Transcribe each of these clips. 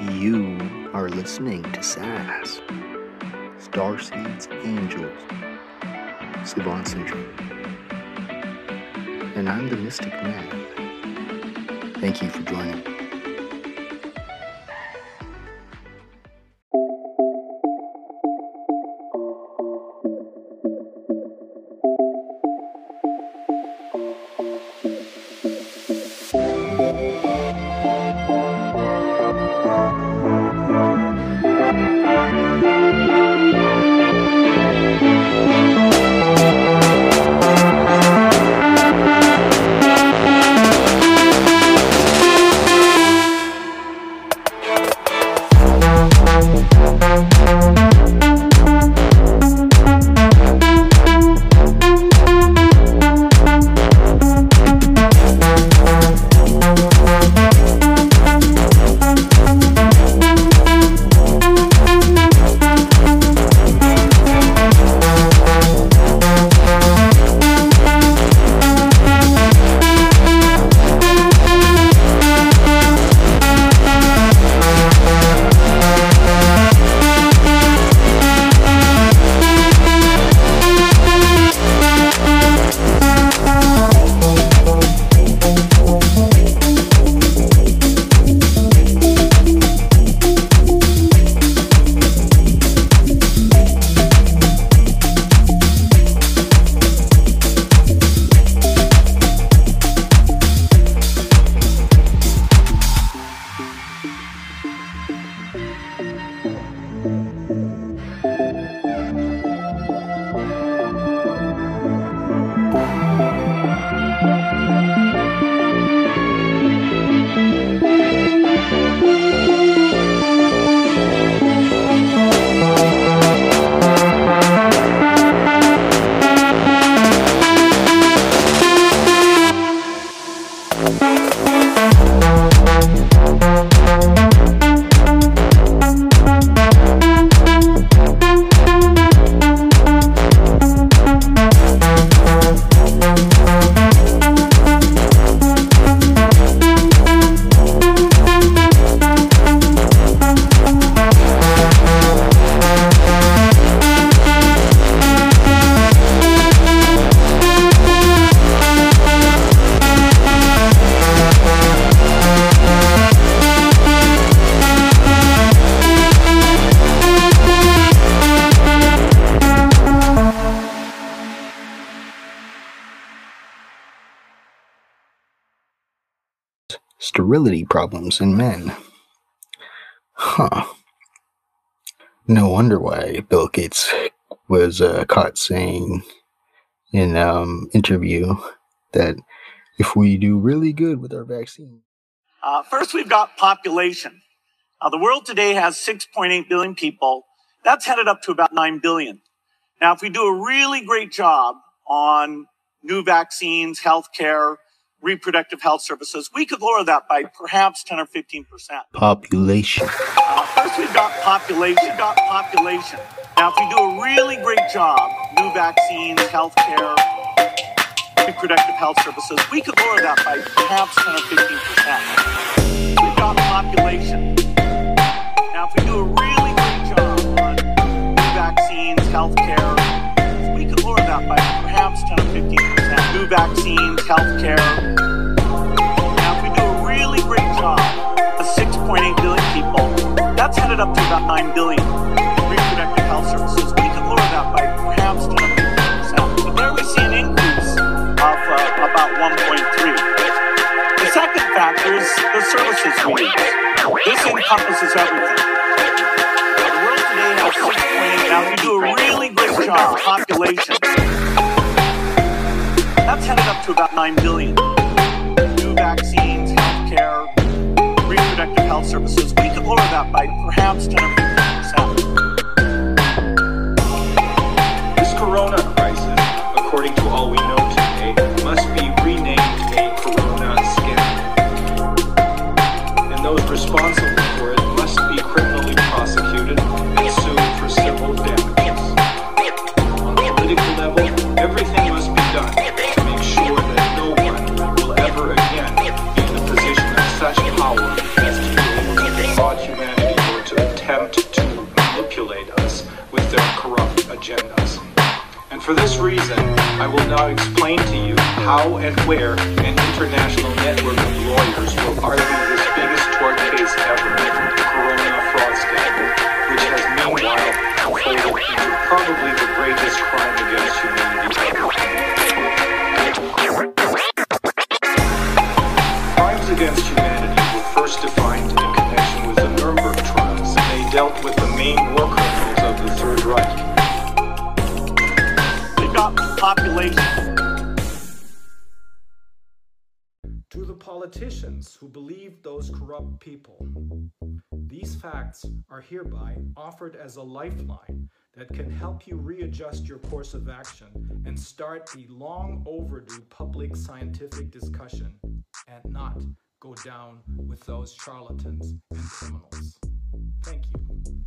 You are listening to SASS, Starseeds Angels, Savant Syndrome. And I'm the Mystic Man. Thank you for joining. Sterility problems in men. Huh. No wonder why Bill Gates was uh, caught saying in um interview that if we do really good with our vaccine. Uh, first, we've got population. Uh, the world today has 6.8 billion people. That's headed up to about 9 billion. Now, if we do a really great job on new vaccines, healthcare, reproductive health services, we could lower that by perhaps 10 or 15 percent. Population. Uh, first, we've got population. We've got population. Now, if we do a really great job, new vaccines, healthcare, reproductive health services, we could lower that by perhaps 10 or 15 percent. We've got population. Now, if we do a really great job on new vaccines, healthcare, we could lower that by perhaps 10 or 15 percent. New vaccines, healthcare. Now, if we do a really great job, the 6.8 billion people, that's headed up to about 9 billion. Reproductive health services, we can lower that by perhaps 10 or 15 percent. But there we see an increase of uh, about 1.3. The second factor is the services we use. This encompasses everything. Now, you do a really great job, population, that's headed up to about 9 billion. New vaccines, healthcare, reproductive health services, we could lower that by perhaps 10 or 15 I will now explain to you how and where an international network of lawyers will argue people, these facts are hereby offered as a lifeline that can help you readjust your course of action and start the long overdue public scientific discussion and not go down with those charlatans and criminals. Thank you.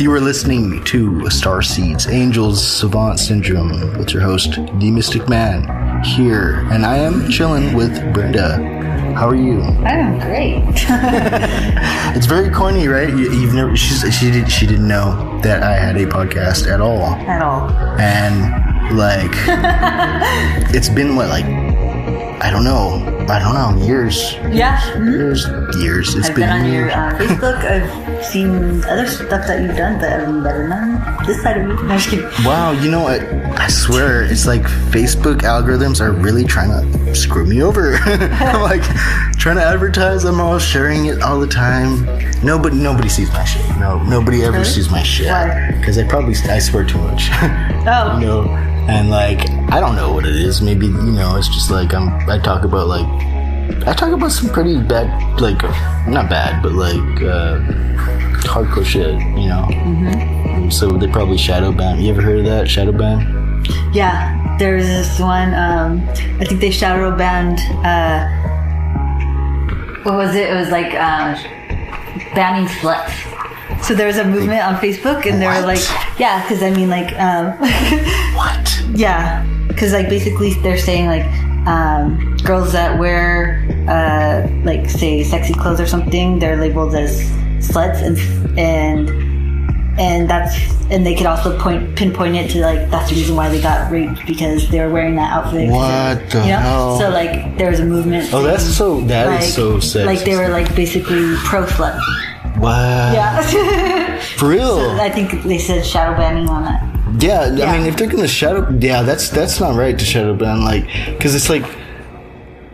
You are listening to Star Seeds Angels Savant Syndrome with your host, The Mystic Man, here, and I am chilling with Brenda. How are you? I'm great. It's very corny, right? You, you've never. She's, she did. She didn't know that I had a podcast at all, At all. and like, it's been what like I don't know. I don't know. Years. Yeah. mhm. Years. Years. It's I've been, been on your years. uh, Facebook. I've seen other stuff that you've done, but I've never known this side of you. No, just kidding. Wow, you know what? I swear, it's like Facebook algorithms are really trying to screw me over. I'm like trying to advertise. I'm all sharing it all the time. Nobody, nobody sees my shit. No, nobody ever Really? sees my shit Why? because I probably I swear too much. Oh. you know, and like I don't know what it is. Maybe you know, it's just like I'm. I talk about like I talk about some pretty bad, like not bad, but like uh, hardcore shit. You know. Mm-hmm. So they probably shadow ban. You ever heard of that shadow ban? Yeah, there's this one. Um, I think they shadow banned. Uh, what was it? It was like uh, banning sluts. So there was a movement on Facebook, and they were like, yeah, because I mean, like, um, What? yeah, because like basically they're saying like um, girls that wear uh, like say sexy clothes or something, they're labeled as sluts, and and and that's and they could also point pinpoint it to like that's the reason why they got raped because they were wearing that outfit. What the you know? hell? So like there was a movement. Oh, that's so. That is like, so sexy. Like they were like basically pro slut. Wow. Yeah. For real. I think they said shadow banning on it. yeah, I mean, if they're gonna shadow, yeah, that's that's not right to shadow ban, like, because it's like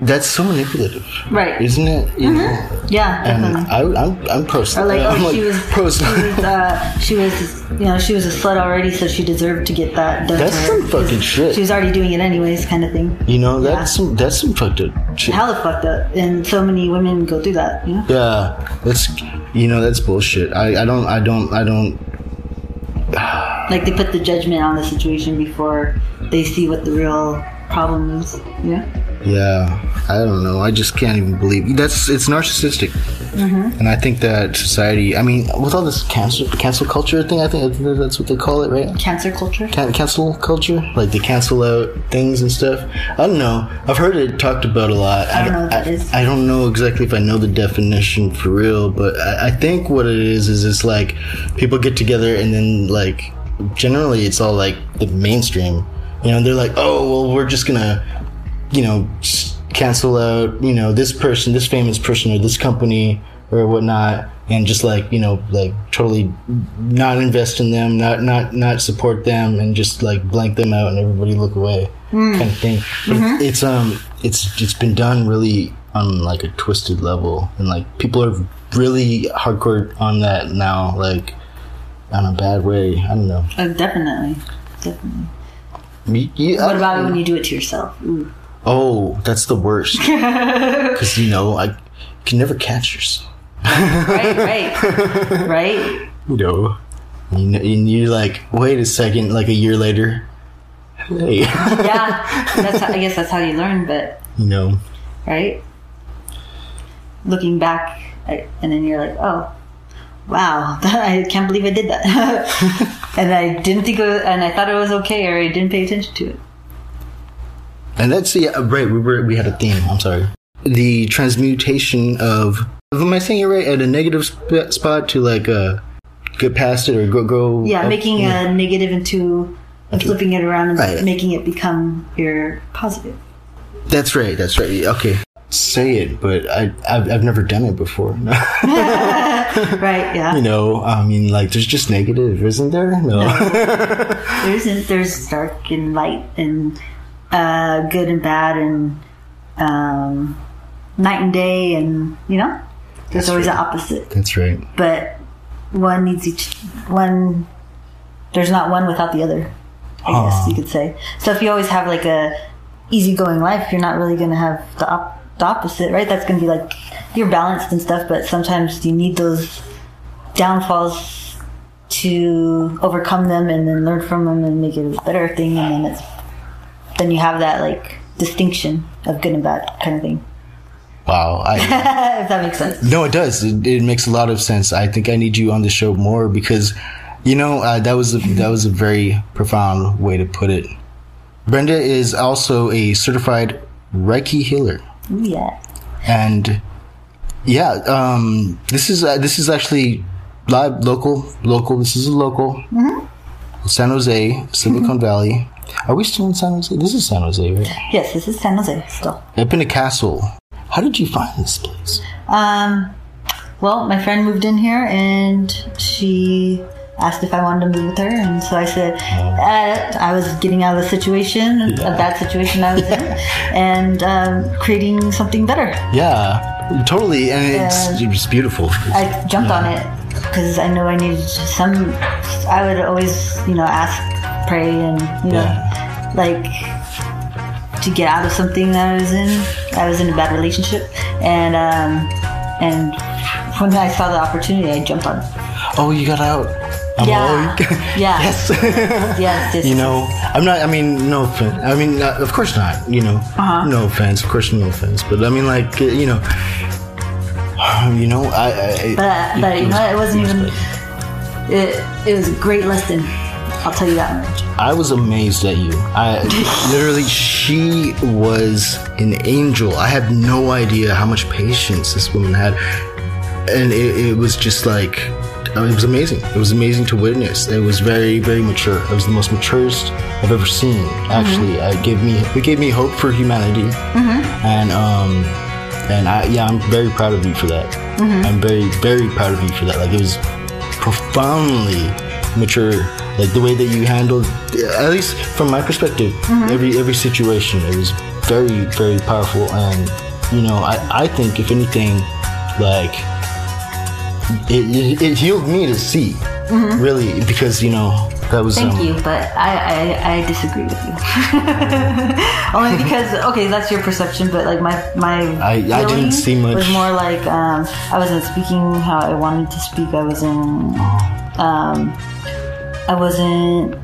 that's so manipulative, Right. Isn't it? Know? Yeah, And. I, I'm I'm pro. Or like, I'm oh, she was, pro. she was, uh, she was, you know, she was a slut already, so she deserved to get that done. That's some fucking shit. She was already doing it anyways, kind of thing. you know, that's Yeah. some that's some fucked up shit. Hella fucked up, and so many women go through that. You know, Yeah, that's you know that's bullshit. I I don't I don't I don't. like they put the judgment on the situation before they see what the real problem is. You know, Yeah, I don't know. I just can't even believe that's it's narcissistic, Mm-hmm. and I think that society. I mean, with all this cancel cancel culture thing, I think that's what they call it, right? cancer culture. Can- cancel culture, like they cancel out things and stuff. I don't know. I've heard it talked about a lot. I don't know what that is. I don't know exactly if I know the definition for real, but I, I think what it is is it's like people get together and then like generally it's all like the mainstream. You know, they're like, oh well, we're just gonna, you know, cancel out, you know, this person, this famous person, or this company or whatnot, and just like you know, like totally not invest in them, not not not support them, and just like blank them out, and everybody look away, kind of thing. But it's, um, it's it's been done really on like a twisted level, and like people are really hardcore on that now, like on a bad way. I don't know. Uh, definitely, definitely. What about when you do it to yourself? Ooh. Oh, that's the worst. Because you know, I can never catch yourself. Right, right, right. You know, you know, and you're like, wait a second, like a year later. Hey, Yeah, that's. How, I guess that's how you learn, but you know, right? Looking back, and then you're like, oh, wow, I can't believe I did that. and I didn't think it was, and I thought it was okay, or I didn't pay attention to it. and that's yeah, right. We were we had a theme. I'm sorry. The transmutation of, am I saying it right? At a negative sp- spot to like uh, get past it or go go. Yeah, up- making a negative into, and flipping it around and Right. making it become your positive. That's right. That's right. Okay. Say it, but I I've, I've never done it before. Right? Yeah. you know, I mean, like there's just negative, isn't there? No. There isn't. There's dark and light and uh, good and bad and um, night and day and you know, there's That's always right. an opposite. That's right. But one needs each one. There's not one without the other. I guess you could say. So if you always have like a easygoing life, you're not really going to have the, op- the opposite, right? That's going to be like you're balanced and stuff, but sometimes you need those downfalls to overcome them and then learn from them and make it a better thing, and then it's then you have that like distinction of good and bad kind of thing. Wow. I, if that makes sense. no, it does. It, it makes a lot of sense. I think I need you on the show more because, you know, uh, that was a, that was a very profound way to put it. Brenda is also a certified Reiki healer, yeah. and yeah, um, this is uh, this is actually live local local. This is a local. San Jose, Silicon Valley. Are we still in San Jose? This is San Jose, right? Yes, this is San Jose still. Up in a castle. How did you find this place? Um, well, my friend moved in here and she asked if I wanted to move with her, and so I said uh, I was getting out of the situation, a bad situation I was in, and um, creating something better. Yeah, totally, and it's, it's beautiful. I jumped on it because I know I needed some. I would always, you know, ask, pray, and you know, Yeah. like to get out of something that I was in. I was in a bad relationship, and um, and when I saw the opportunity, I jumped on. it. Oh, you got out. I'm Yeah. Yeah. yes. Yes, yes. you know, I'm not. I mean, no offense. I mean, uh, of course not. You know, Uh-huh. no offense. Of course, no offense. But I mean, like, uh, you know, you know, I. I But but you know, it wasn't even. It it was a great lesson. I'll tell you that much. I was amazed at you. I literally, she was an angel. I had no idea how much patience this woman had, and it, it was just like it was amazing. It was amazing to witness. It was very, very mature. It was the most maturest I've ever seen. Actually, mm-hmm. it gave me it gave me hope for humanity, mm-hmm. and um, and I yeah, I'm very proud of you for that. Mm-hmm. I'm very, very proud of you for that. Like it was profoundly mature like the way that you handled at least from my perspective every every situation it was very very powerful and you know i i think if anything like it it, it healed me to see really because you know that was Thank um, you, but I, I, I disagree with you. Only because okay, that's your perception, but like my my I- I didn't see much. Was more like um, I wasn't speaking how I wanted to speak. I wasn't. Um, I wasn't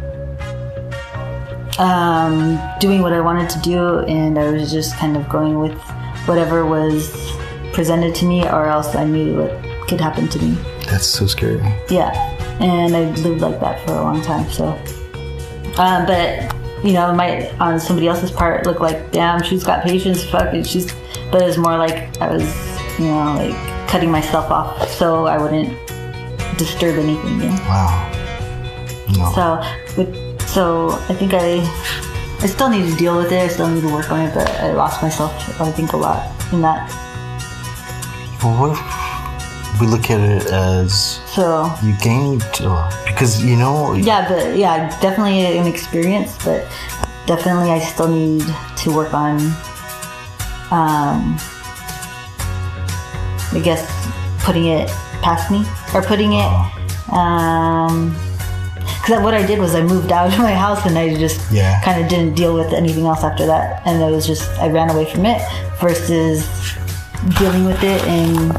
um, doing what I wanted to do, and I was just kind of going with whatever was presented to me, or else I knew what could happen to me. that's so scary Yeah, and I lived like that for a long time. So, um, but you know, it might on somebody else's part look like, damn, she's got patience. Fuck it, she's. But it's more like I was, you know, like cutting myself off so I wouldn't disturb anything. You know? wow no. So, with, so I think I, I still need to deal with it. I still need to work on it. But I lost myself. I think a lot in that. well, what if we look at it as So you gained uh, because you know yeah but yeah definitely an experience but definitely i still need to work on um i guess putting it past me or putting it um because what i did was i moved out of my house and i just Yeah. kind of didn't deal with anything else after that and it was just i ran away from it versus dealing with it and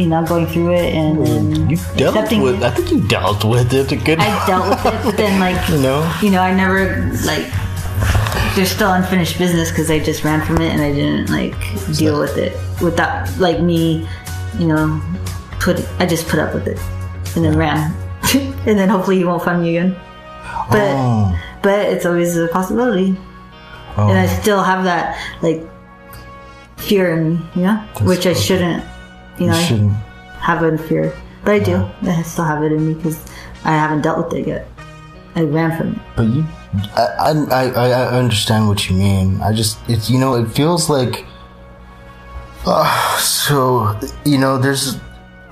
you know going through it and then you dealt accepting with it. i think you dealt with it a good I dealt with it, but then like You know? you know, I never like. There's still unfinished business because I just ran from it and I didn't like deal with it without like me, you know, put. I just put up with it and then ran, and then hopefully he won't find me again. But Oh. but it's always a possibility, Oh. and I oh. still have that like fear in me, you know, which I shouldn't, you know, you shouldn't have a fear, but I do. I still have it in me because I haven't dealt with it yet. I ran from it. But you, I, I, I, I understand what you mean. I just, it's, you know, it feels like, uh, so, you know, there's,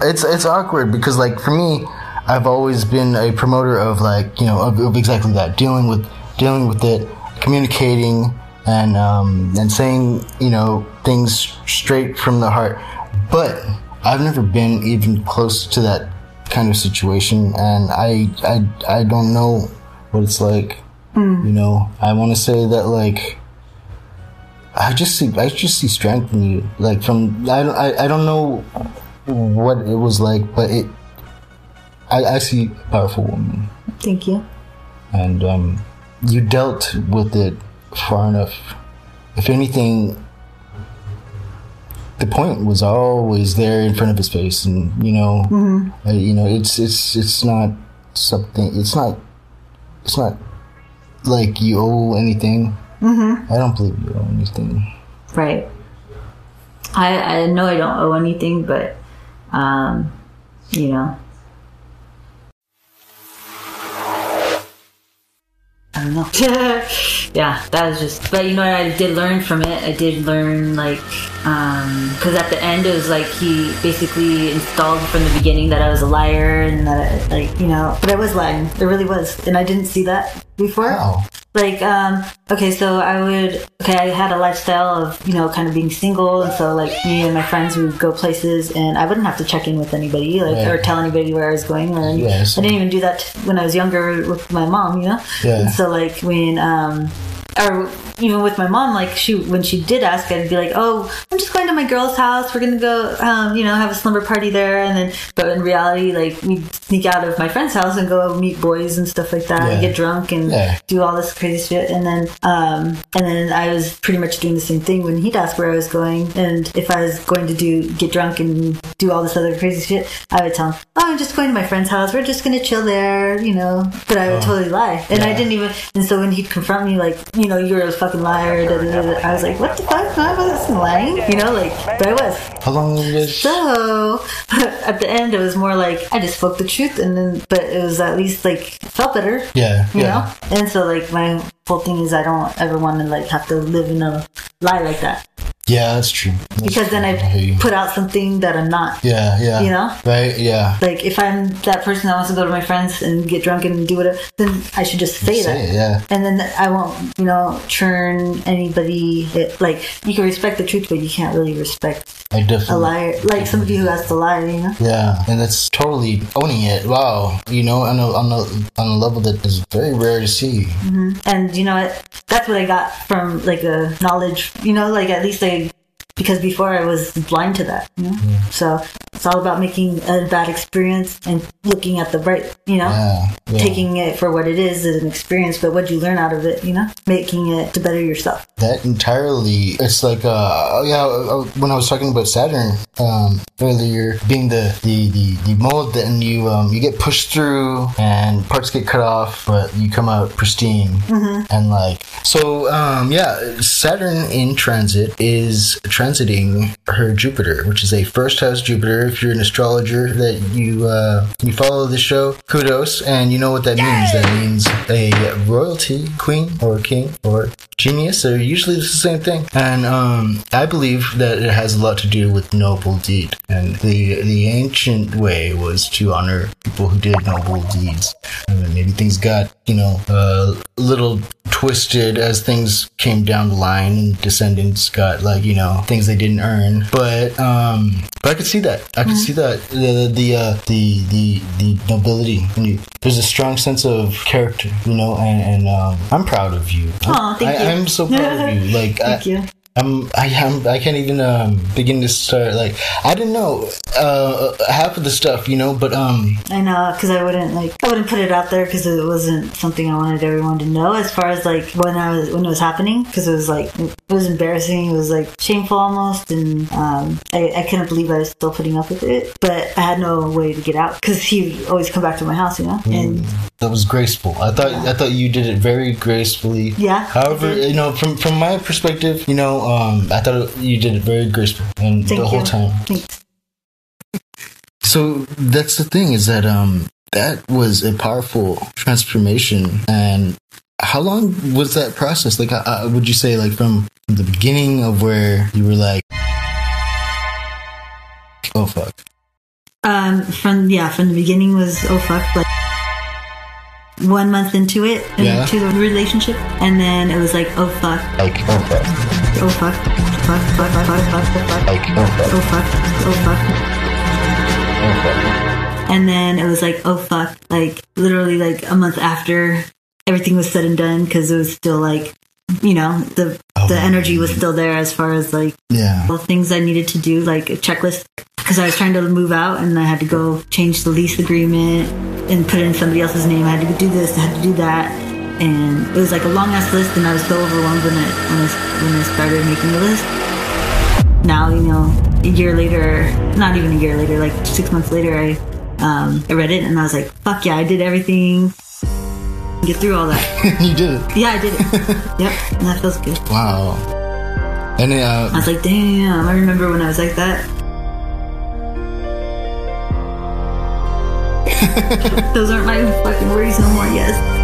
it's, it's awkward because, like, for me, I've always been a promoter of, like, you know, of, of exactly that, dealing with, dealing with it, communicating, and, um, and saying, you know, things straight from the heart. But I've never been even close to that kind of situation, and I, I, I don't know what it's like. You know, I want to say that like I just see I just see strength in you. Like from I don't I, I don't know what it was like, but it I, I see a powerful woman, Thank you. and um, you dealt with it far enough. If anything, the point was always there in front of his face, and you know, uh, you know, it's it's it's not something. It's not. It's not like you owe anything. Mm-hmm. I don't believe you owe anything. Right. I I know I don't owe anything, but um, you know. I don't know. yeah, that was just. But you know what? I did learn from it. I did learn like, um, because at the end it was like he basically installed from the beginning that I was a liar and that I, like you know, but I was lying. It really was, and I didn't see that before. Wow. Like, um, okay, so I would, okay, I had a lifestyle of, you know, kind of being single. And so, like, me and my friends would go places and I wouldn't have to check in with anybody, like, Right. or tell anybody where I was going. Or any- Yes. I didn't even do that when I was younger with my mom, you know? Yeah. And so, like, when, um, or even with my mom, like she when she did ask, I'd be like, "Oh, I'm just going to my girl's house. We're gonna go, um, you know, have a slumber party there." And then, but in reality, like we'd sneak out of my friend's house and go meet boys and stuff like that, and get drunk and Yeah. do all this crazy shit. And then, um, and then I was pretty much doing the same thing when he'd ask where I was going, and if I was going to do get drunk and do all this other crazy shit, I would tell him, "Oh, I'm just going to my friend's house. We're just gonna chill there," you know. But I would totally lie, and I didn't even. And so when he'd confront me, like, you know, you're a fucking liar, da, da, da, da, I was like, what the fuck? I wasn't lying, you know, like, but I was. How long was So at the end, it was more like I just spoke the truth, and then, but it was at least like felt better, Yeah, you yeah. know. And so like my whole thing is I don't ever want to like have to live in a lie like that Yeah, that's true. That's because then true. hear I put out something that I'm not. Yeah, yeah. You know? Right, yeah. Like if I'm that person that wants to go to my friends and get drunk and do whatever, then I should just say, that. It, yeah. And then I won't, you know, churn anybody. It, like you can respect the truth, but you can't really respect I definitely. a liar, like somebody who has to lie. You know? Yeah, and that's totally owning it. Wow, you know, on a on a on a level that is very rare to see. Mm-hmm. And you know what? That's what I got from like a knowledge. You know, like at least I. Because before I was blind to that, you know? so it's all about making a bad experience and looking at the bright, you know, Yeah, yeah. taking it for what it is as an experience. But what you learn out of it? You know, making it to better yourself. that entirely. It's like, uh, oh yeah. uh, When I was talking about Saturn um, earlier, being the the the, the mold, then you um, you get pushed through and parts get cut off, but you come out pristine. Mm-hmm. And like, so um, yeah, Saturn in transit is transiting her Jupiter, which is a first house Jupiter. If you're an astrologer that you uh, you follow the show, kudos, and you know what that means. That means a royalty, queen or king or genius. They're usually the same thing. And um, I believe that it has a lot to do with noble deed. And the the ancient way was to honor people who did noble deeds. And maybe things got you know a little twisted as things came down the line and descendants got like you know things they didn't earn. But um but i could see that. I could see that. The the uh, the the the nobility. In you there's a strong sense of character you know and, and um i'm proud of you. Aw, thank I, you. i'm so proud of you. Like Thank I, you. I'm, I am, I can't even um, begin to start. Like, I didn't know uh, half of the stuff, you know, but um, I know, because I wouldn't like I wouldn't put it out there because it wasn't something I wanted everyone to know. As far as like when I was when it was happening, because it was like it was embarrassing. It was like shameful almost, and um, I, I couldn't believe I was still putting up with it. But I had no way to get out because he always come back to my house, you know. And that was graceful. I thought, I thought you did it very gracefully. Yeah, However, you know, from from my perspective, you know, um, I thought you did it very graceful and thank the you. whole time. Thanks. So that's the thing is that um, that was a powerful transformation. And how long was that process? Like, uh, uh, would you say, like, from the beginning of where you were like, oh fuck, Um, from yeah, from the beginning was oh fuck, like one month into it, uh, Yeah. into the relationship, and then it was like oh fuck, like, oh fuck, oh fuck, fuck, fuck, fuck, fuck, fuck, fuck, like, oh fuck, oh fuck, oh fuck. oh fuck. And then it was like, oh fuck, like literally like a month after everything was said and done because it was still like, you know, the Oh. the energy was still there as far as like Yeah. all the things I needed to do, like a checklist. Because I was trying to move out and I had to go change the lease agreement and put in somebody else's name. I had to do this, I had to do that. And it was like a long ass list, and I was so overwhelmed when I, when I, when I started making the list. Now, you know, a year later, not even a year later, like six months later, I, um, I read it and I was like, fuck yeah, I did everything. Get through all that. you did it. Yeah, I did it. yep, and that feels good. Wow. And I uh, was like, damn, I remember when I was like that. Those aren't my fucking worries no more, yes.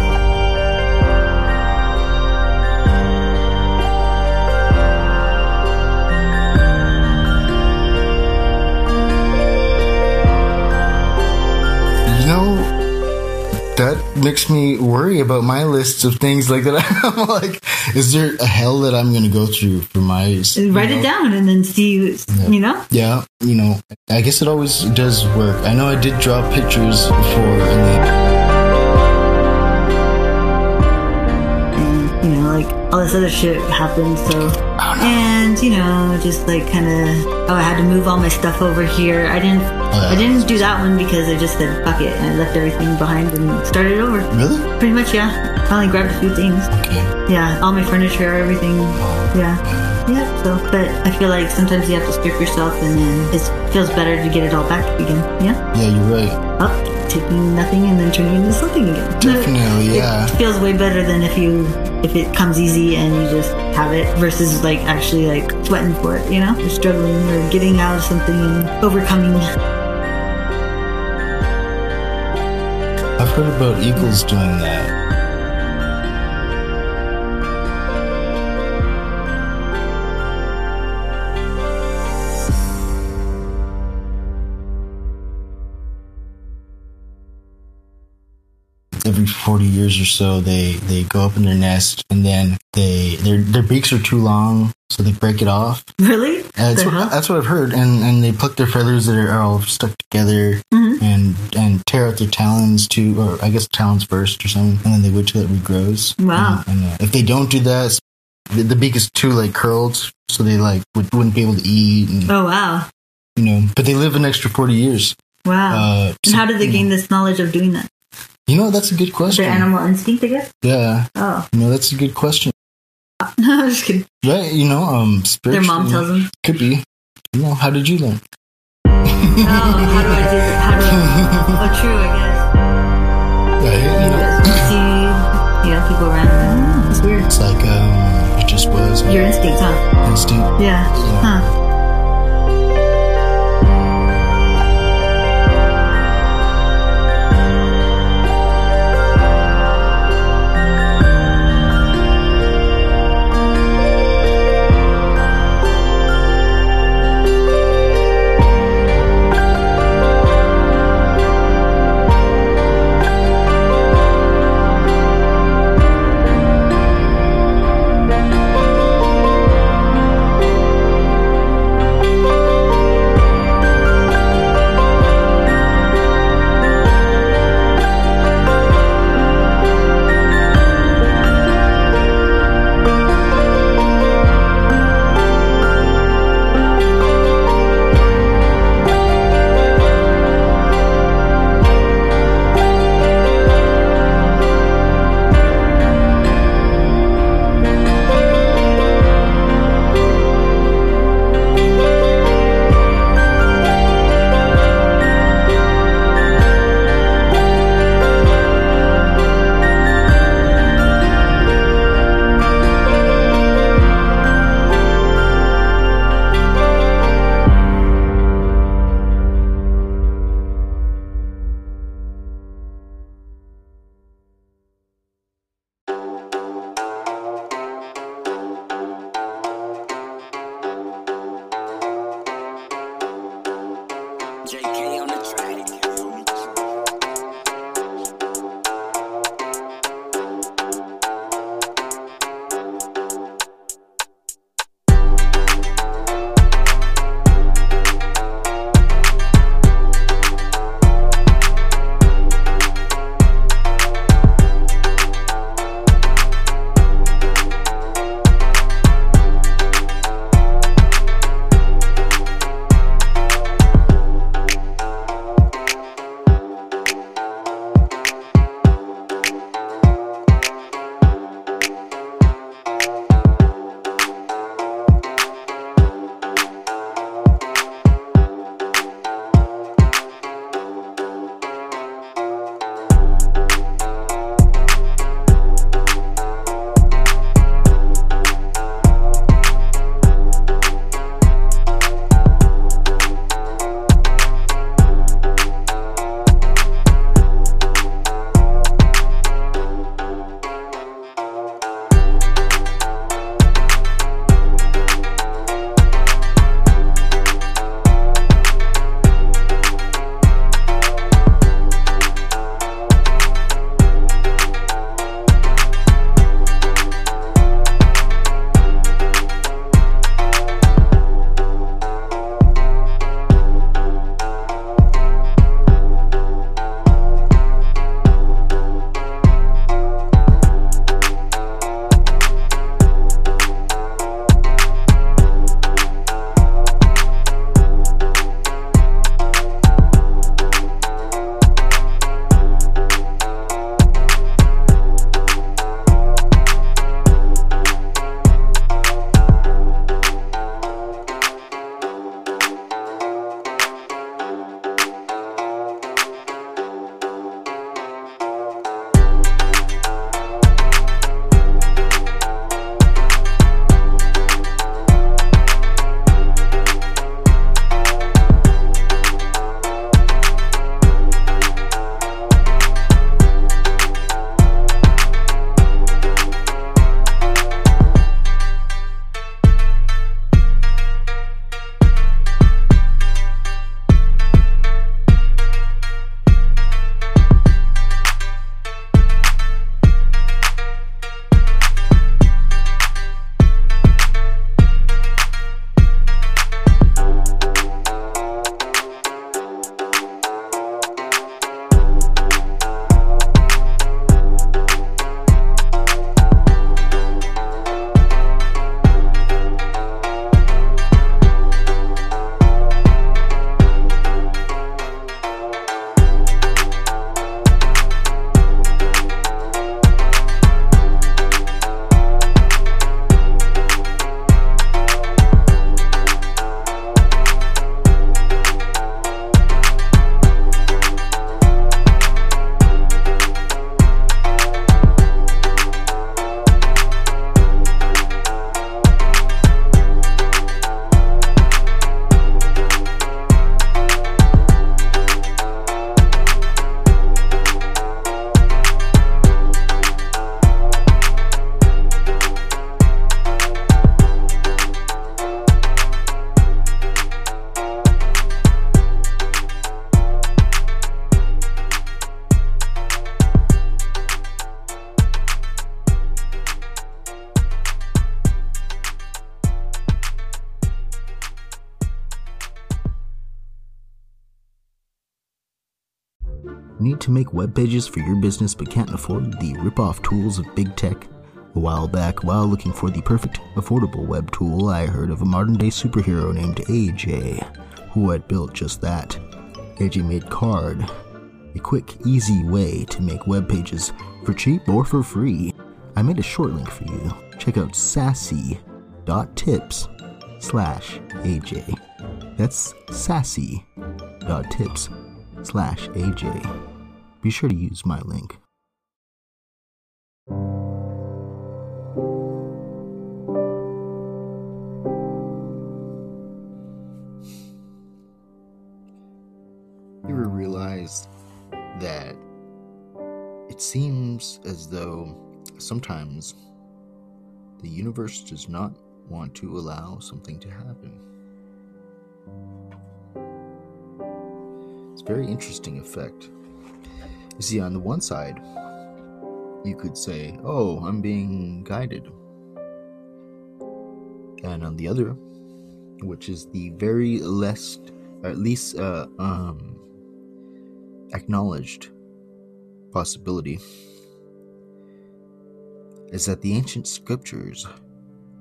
Makes me worry about my lists of things like that. I'm like, is there a hell that I'm going to go through for my? Write know? it down and then see, you know? Yeah, you know, I guess it always does work. I know I did draw pictures before, all this other shit happened so. And you know just like kind of oh i had to move all my stuff over here. I didn't oh, yeah. i didn't do that one because i just said fuck it and i left everything behind and started over. Really? Pretty much yeah. I only grabbed a few things. Okay. yeah all my furniture everything. Oh. Yeah yeah so but i feel like sometimes you have to strip yourself and then it feels better to get it all back again yeah Yeah, you're right. up taking nothing and then turning into something again Definitely, yeah. it feels way better than if you if it comes easy and you just have it versus like actually like sweating for it you know you're struggling or getting out of something and overcoming I've heard about eagles doing that. Every forty years or so, they they go up in their nest, and then they their their beaks are too long, so they break it off. really Uh, that's, what, that's what I've heard, and and they pluck their feathers that are all stuck together, Mm-hmm. and and tear out their talons too, or I guess talons first or something, and then they wait till it regrows. Wow. And, and, uh, if they don't do that, the, the beak is too like curled, so they like would, wouldn't be able to eat, and, oh wow you know. But they live an extra forty years. wow Uh, and how did they gain this knowledge of doing that You know, that's a good question. their animal instinct i guess Yeah, oh you know, that's a good question. no i'm just kidding Right? You know, um, their mom tells them Could be. You know, how did you learn? oh how do i do it how do i oh true i guess Right? You know, you see you know people around oh, it's weird it's like um, it just was your instinct huh instinct. yeah huh Need to make web pages for your business but can't afford the rip-off tools of big tech? A while back, while looking for the perfect, affordable web tool, I heard of a modern day superhero named AJ, who had built just that. AJ made Carrd, a quick, easy way to make web pages for cheap or for free. I made a short link for you. Check out sassy.tips slash AJ. That's sassy.tips slash AJ. Be sure to use my link. You ever realize that it seems as though sometimes the universe does not want to allow something to happen? It's a very interesting effect. You see, on the one side, you could say, Oh, I'm being guided. And on the other, which is the very less, or at least uh, um, acknowledged possibility, is that the ancient scriptures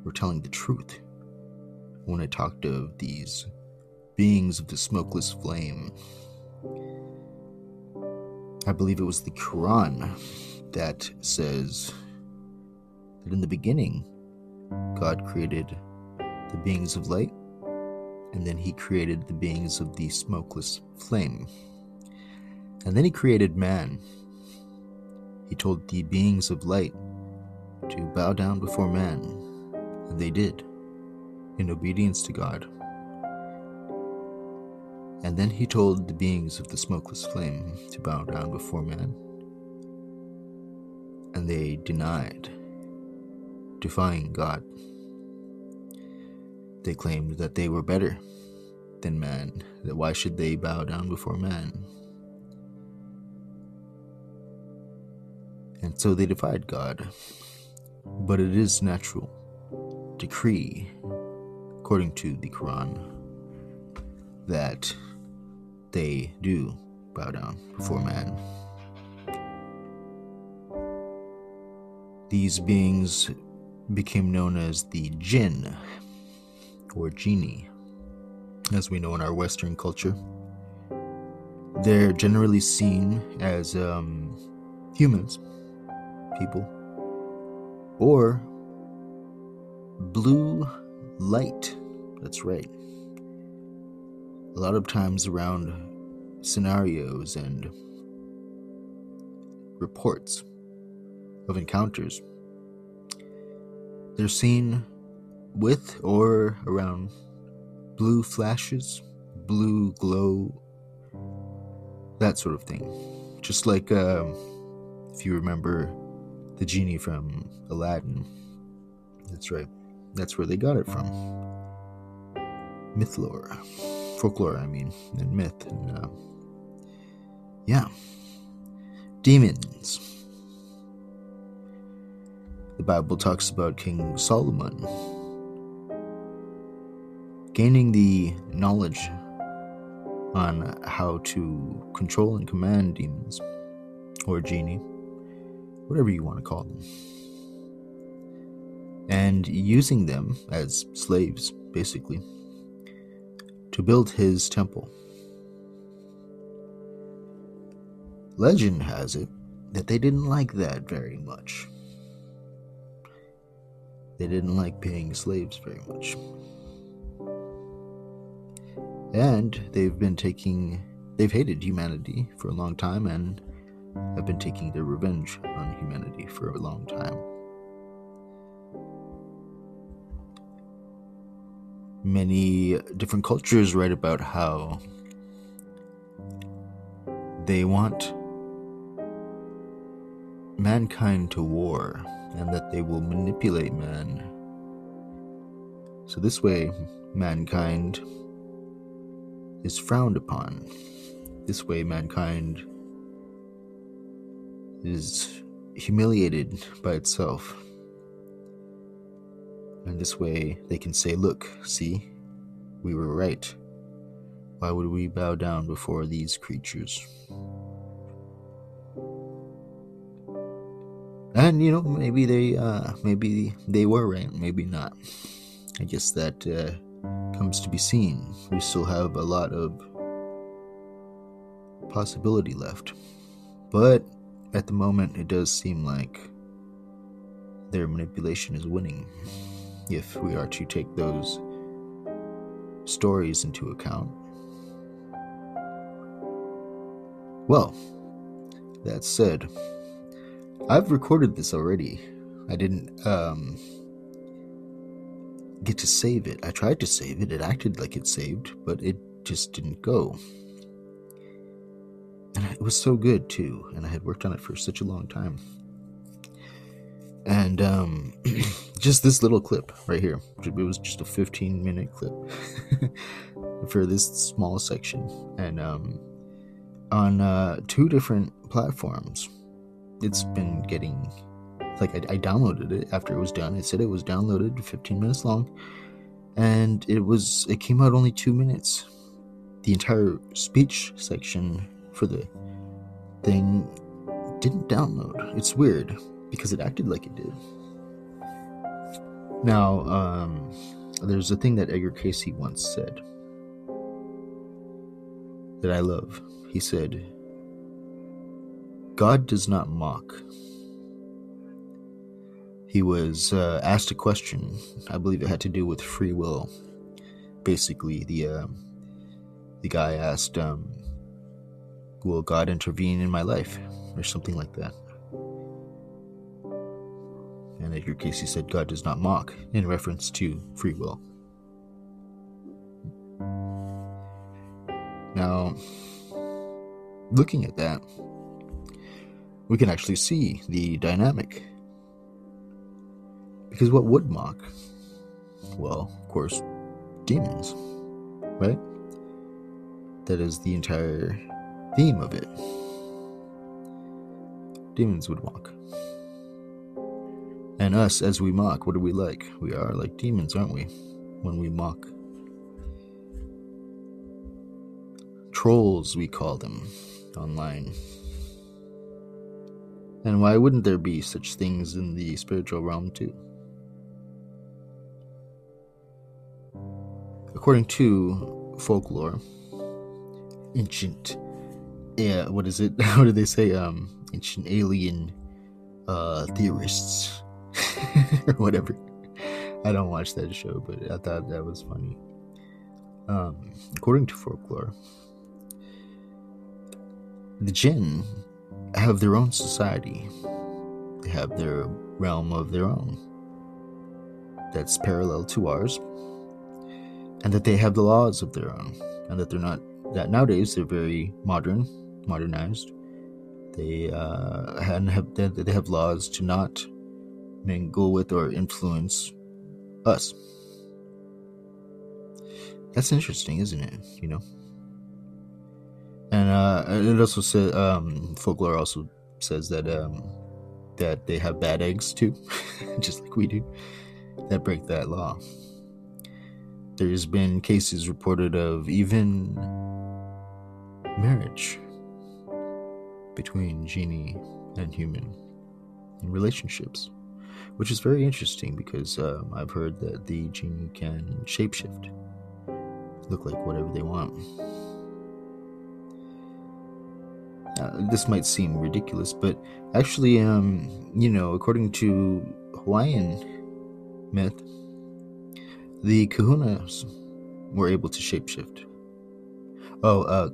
were telling the truth when it talked of these beings of the smokeless flame. I believe it was the Quran that says that in the beginning, God created the beings of light, and then He created the beings of the smokeless flame. And then He created man. He told the beings of light to bow down before man, and they did, in obedience to God. And then he told the beings of the smokeless flame to bow down before man. And they denied, defying God. They claimed that they were better than man, that why should they bow down before man? And so they defied God. But it is natural decree, according to the Quran, that they do bow down before man. These beings became known as the jinn, or genie, as we know in our Western culture. They're generally seen as um, humans, people, or blue light. That's right. A lot of times around scenarios and reports of encounters, they're seen with or around blue flashes, blue glow, that sort of thing. Just like um, if you remember the genie from Aladdin. That's right. That's where they got it from. Mythlore. Folklore, I mean, and myth. And, uh, yeah. Demons. The Bible talks about King Solomon gaining the knowledge on how to control and command demons or genie whatever you want to call them, and using them as slaves, basically, to build his temple. Legend has it that they didn't like that very much. They didn't like paying slaves very much. And they've been taking, they've hated humanity for a long time and have been taking their revenge on humanity for a long time. Many different cultures write about how they want mankind to war and that they will manipulate man. So, this way, mankind is frowned upon. This way, mankind is humiliated by itself. And this way they can say, look, see, we were right. Why would we bow down before these creatures? And you know, maybe they, uh, maybe they were right, maybe not. I guess that uh, comes to be seen. We still have a lot of possibility left, but at the moment, it does seem like their manipulation is winning. If we are to take those stories into account. Well, that said, I've recorded this already. I didn't um get to save it. I tried to save it. It acted like it saved, but it just didn't go. And it was so good too, and I had worked on it for such a long time. And um just this little clip right here. It was just a 15 minute clip for this small section. And um on uh two different platforms it's been getting like I, I, downloaded it after it was done. It said it was downloaded 15 minutes long. And it was it came out only two minutes. The entire speech section for the thing didn't download. It's weird because it acted like it did now um there's a thing that edgar Cayce once said that i love he said God does not mock. He was uh, asked a question. I believe it had to do with free will. Basically, the uh, the guy asked, um, "Will God intervene in my life?" or something like that. And Edgar Cayce said, "God does not mock," in reference to free will. Now, looking at that, we can actually see the dynamic. Because what would mock? Well, of course, demons, right? That is the entire theme of it. Demons would mock. And us, as we mock, what are we like? We are like demons, aren't we? When we mock. Trolls, we call them online. And why wouldn't there be such things in the spiritual realm too? According to folklore, ancient, yeah, what is it? What do they say? Um, ancient alien uh, theorists or whatever. I don't watch that show, but I thought that was funny. Um, according to folklore, the jinn have their own society. They have their realm of their own that's parallel to ours, and that they have the laws of their own, and that they're not that nowadays they're very modern, modernized. They uh, and have they have laws to not mingle with or influence us. That's interesting, isn't it? You know and uh, it also says um, folklore also says that um, that they have bad eggs too, just like we do, that break that law. There's been cases reported of even marriage between genie and human in relationships, which is very interesting because um, I've heard that the genie can shapeshift, look like whatever they want. Uh, this might seem ridiculous, but actually, um, you know, according to Hawaiian myth, the kahunas were able to shapeshift. Oh, uh,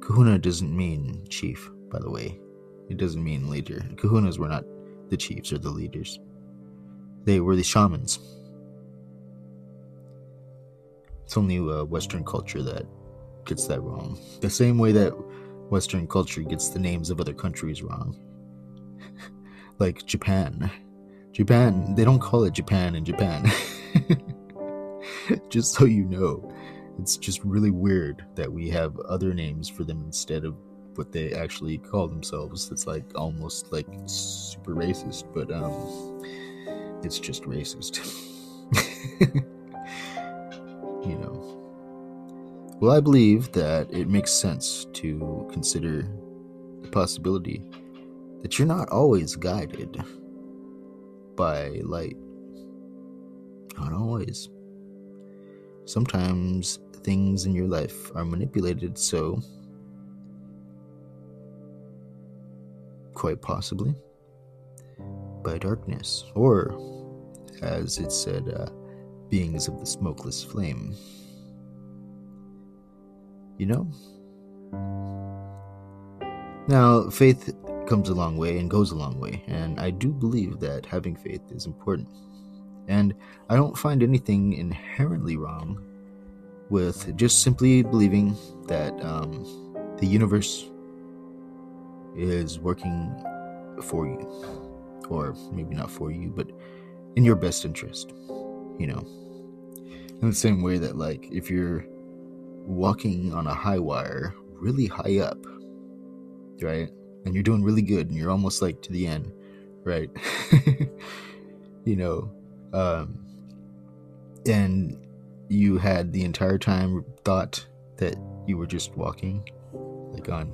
kahuna doesn't mean chief, by the way. It doesn't mean leader. Kahunas were not the chiefs or the leaders, they were the shamans. It's only uh, Western culture that gets that wrong. The same way that Western culture gets the names of other countries wrong. like Japan. Japan, they don't call it Japan in Japan. just so you know, it's just really weird that we have other names for them instead of what they actually call themselves. It's like almost like super racist, but um it's just racist. you know. Well, I believe that it makes sense to consider the possibility that you're not always guided by light. Not always. Sometimes things in your life are manipulated so, quite possibly, by darkness, or, as it said, uh, beings of the smokeless flame. You know? Now, faith comes a long way and goes a long way, and I do believe that having faith is important. And I don't find anything inherently wrong with just simply believing that um, the universe is working for you, or maybe not for you, but in your best interest, you know. In the same way that, like, if you're walking on a high wire really high up, right? And you're doing really good and you're almost like to the end, right? you know, um, and you had the entire time thought that you were just walking like on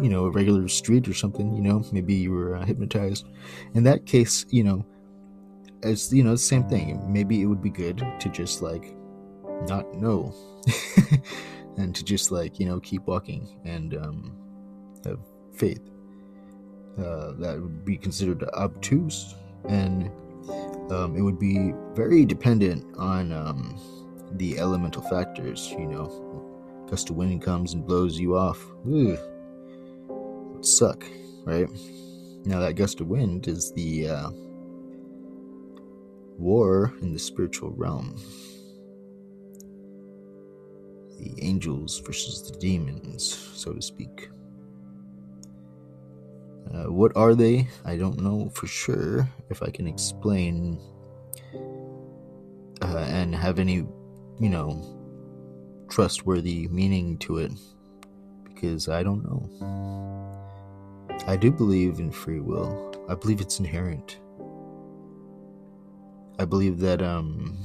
you know a regular street or something you know maybe you were uh, hypnotized in that case you know it's you know the same thing. Maybe it would be good to just like not know and to just like you know keep walking and um have faith. Uh, that would be considered obtuse and um, it would be very dependent on um, the elemental factors you know. Gust of wind comes and blows you off. Suck right? Now that gust of wind is the uh, war in the spiritual realm the angels versus the demons, so to speak. Uh, what are they? I don't know for sure if I can explain uh, and have any, you know, trustworthy meaning to it because I don't know. I do believe in free will. I believe it's inherent. I believe that um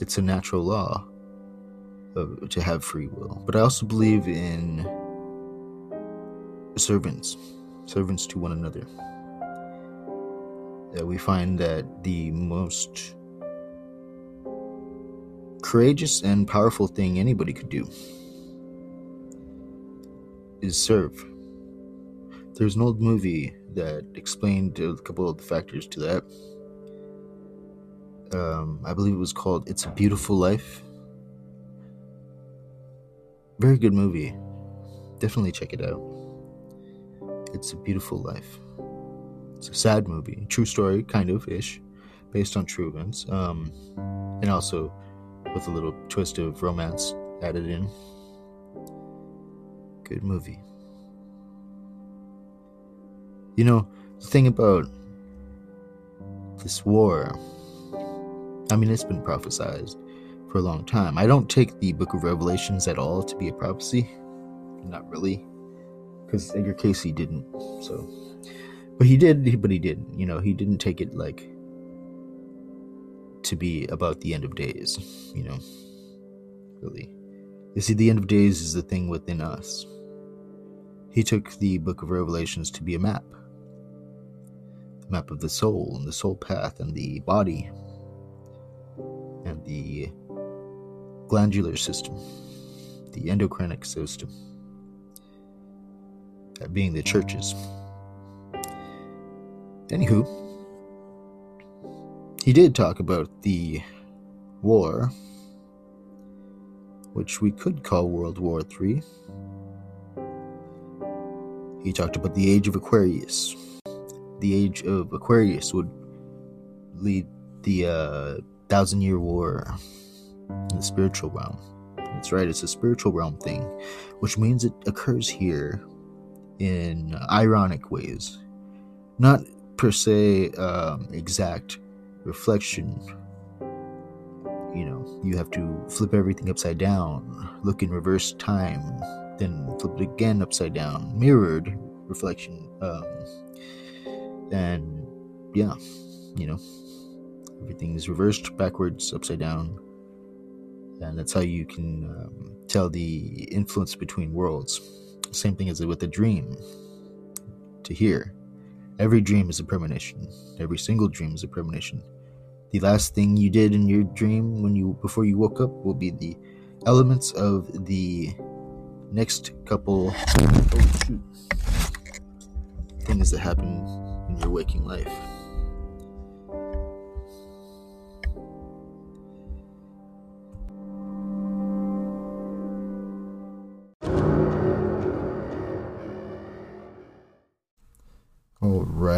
it's a natural law of, to have free will. But I also believe in servants, servants to one another. That we find that the most courageous and powerful thing anybody could do is serve. There's an old movie that explained a couple of the factors to that. Um, I believe it was called It's a Beautiful Life. Very good movie. Definitely check it out. It's a Beautiful Life. It's a sad movie, true story, kind of ish, based on true events, um, and also with a little twist of romance added in. Good movie. You know, the thing about this war, I mean, it's been prophesized for a long time. I don't take the book of Revelations at all to be a prophecy. Not really. Because Edgar Cayce didn't. So. But he did, but he didn't. You know, he didn't take it like to be about the end of days. You know, really. You see, the end of days is the thing within us. He took the book of Revelations to be a map a map of the soul and the soul path and the body and the glandular system, the endocrinic system, that being the churches. Anywho, he did talk about the war, which we could call World War III. He talked about the age of Aquarius. The age of Aquarius would lead the uh, Thousand Year War in the spiritual realm. That's right, it's a spiritual realm thing, which means it occurs here in ironic ways. Not per se um, exact reflection. You know, you have to flip everything upside down, look in reverse time, then flip it again upside down, mirrored reflection. Um, and yeah, you know, everything is reversed backwards, upside down, and that's how you can um, tell the influence between worlds. Same thing as with a dream. To hear, Every dream is a premonition. Every single dream is a premonition. The last thing you did in your dream when you before you woke up will be the elements of the next couple oh, things that happen in your waking life.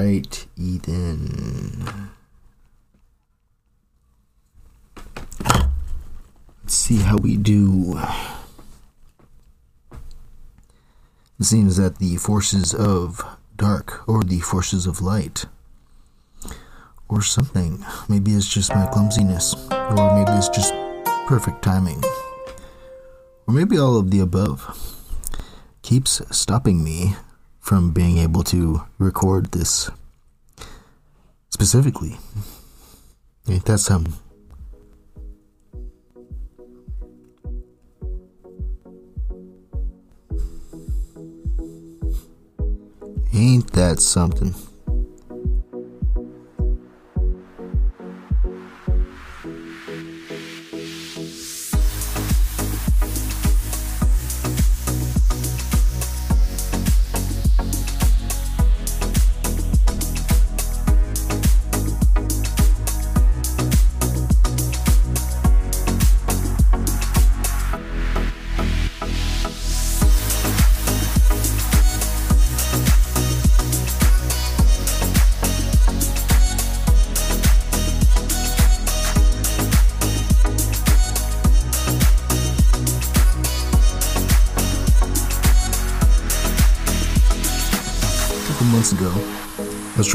Right, Eden. Let's see how we do. It seems that the forces of dark or the forces of light or something. Maybe it's just my clumsiness, or maybe it's just perfect timing, or maybe all of the above keeps stopping me from being able to record this specifically. Um, ain't that something? Ain't that something?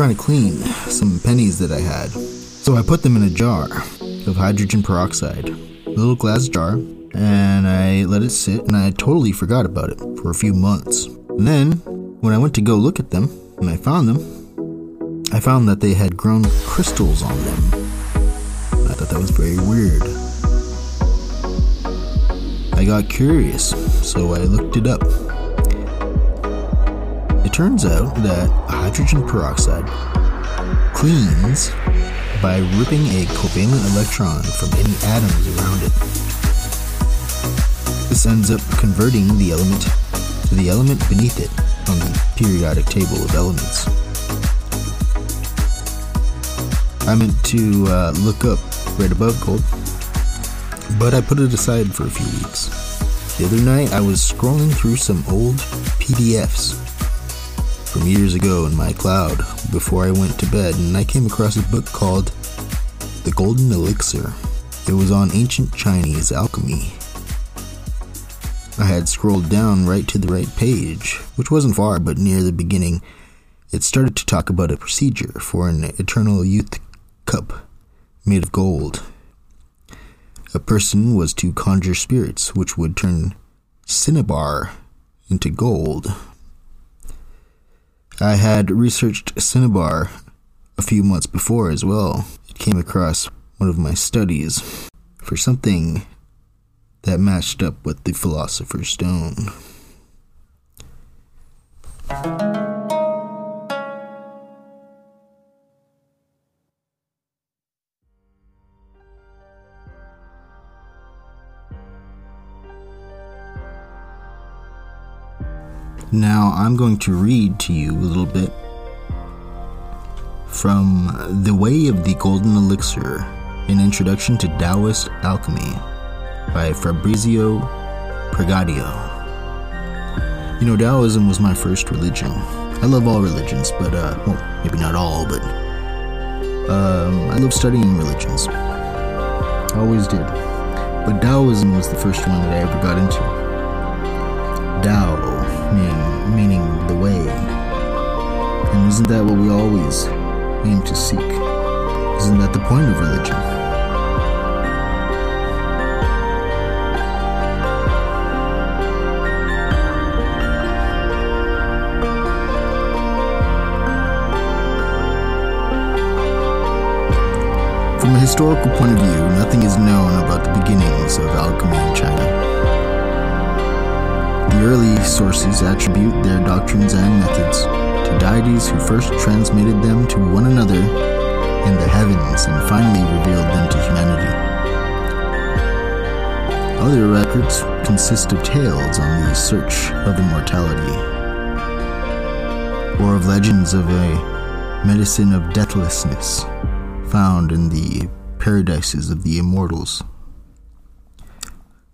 Trying to clean some pennies that I had. So I put them in a jar of hydrogen peroxide, a little glass jar, and I let it sit and I totally forgot about it for a few months. And then, when I went to go look at them and I found them, I found that they had grown crystals on them. I thought that was very weird. I got curious, so I looked it up. It turns out that hydrogen peroxide cleans by ripping a covalent electron from any atoms around it. This ends up converting the element to the element beneath it on the periodic table of elements. I meant to uh, look up right above gold, but I put it aside for a few weeks. The other night, I was scrolling through some old PDFs from years ago in my cloud before I went to bed, and I came across a book called The Golden Elixir. It was on ancient Chinese alchemy. I had scrolled down right to the right page, which wasn't far, but near the beginning, it started to talk about a procedure for an eternal youth cup made of gold. A person was to conjure spirits, which would turn cinnabar into gold. I had researched cinnabar a few months before as well. It came across one of my studies for something that matched up with the Philosopher's Stone. Now I'm going to read to you a little bit from The Way of the Golden Elixir An Introduction to Taoist Alchemy by Fabrizio Pregadio. You know, Taoism was my first religion. I love all religions, but, uh, well, maybe not all, but, um, I love studying religions. I always did. But Taoism was the first one that I ever got into. Tao meaning, the way. And isn't that what we always aim to seek? Isn't that the point of religion? From a historical point of view, nothing is known about the beginnings of alchemy in China. Early sources attribute their doctrines and methods to deities who first transmitted them to one another in the heavens and finally revealed them to humanity. Other records consist of tales on the search of immortality, or of legends of a medicine of deathlessness found in the paradises of the immortals.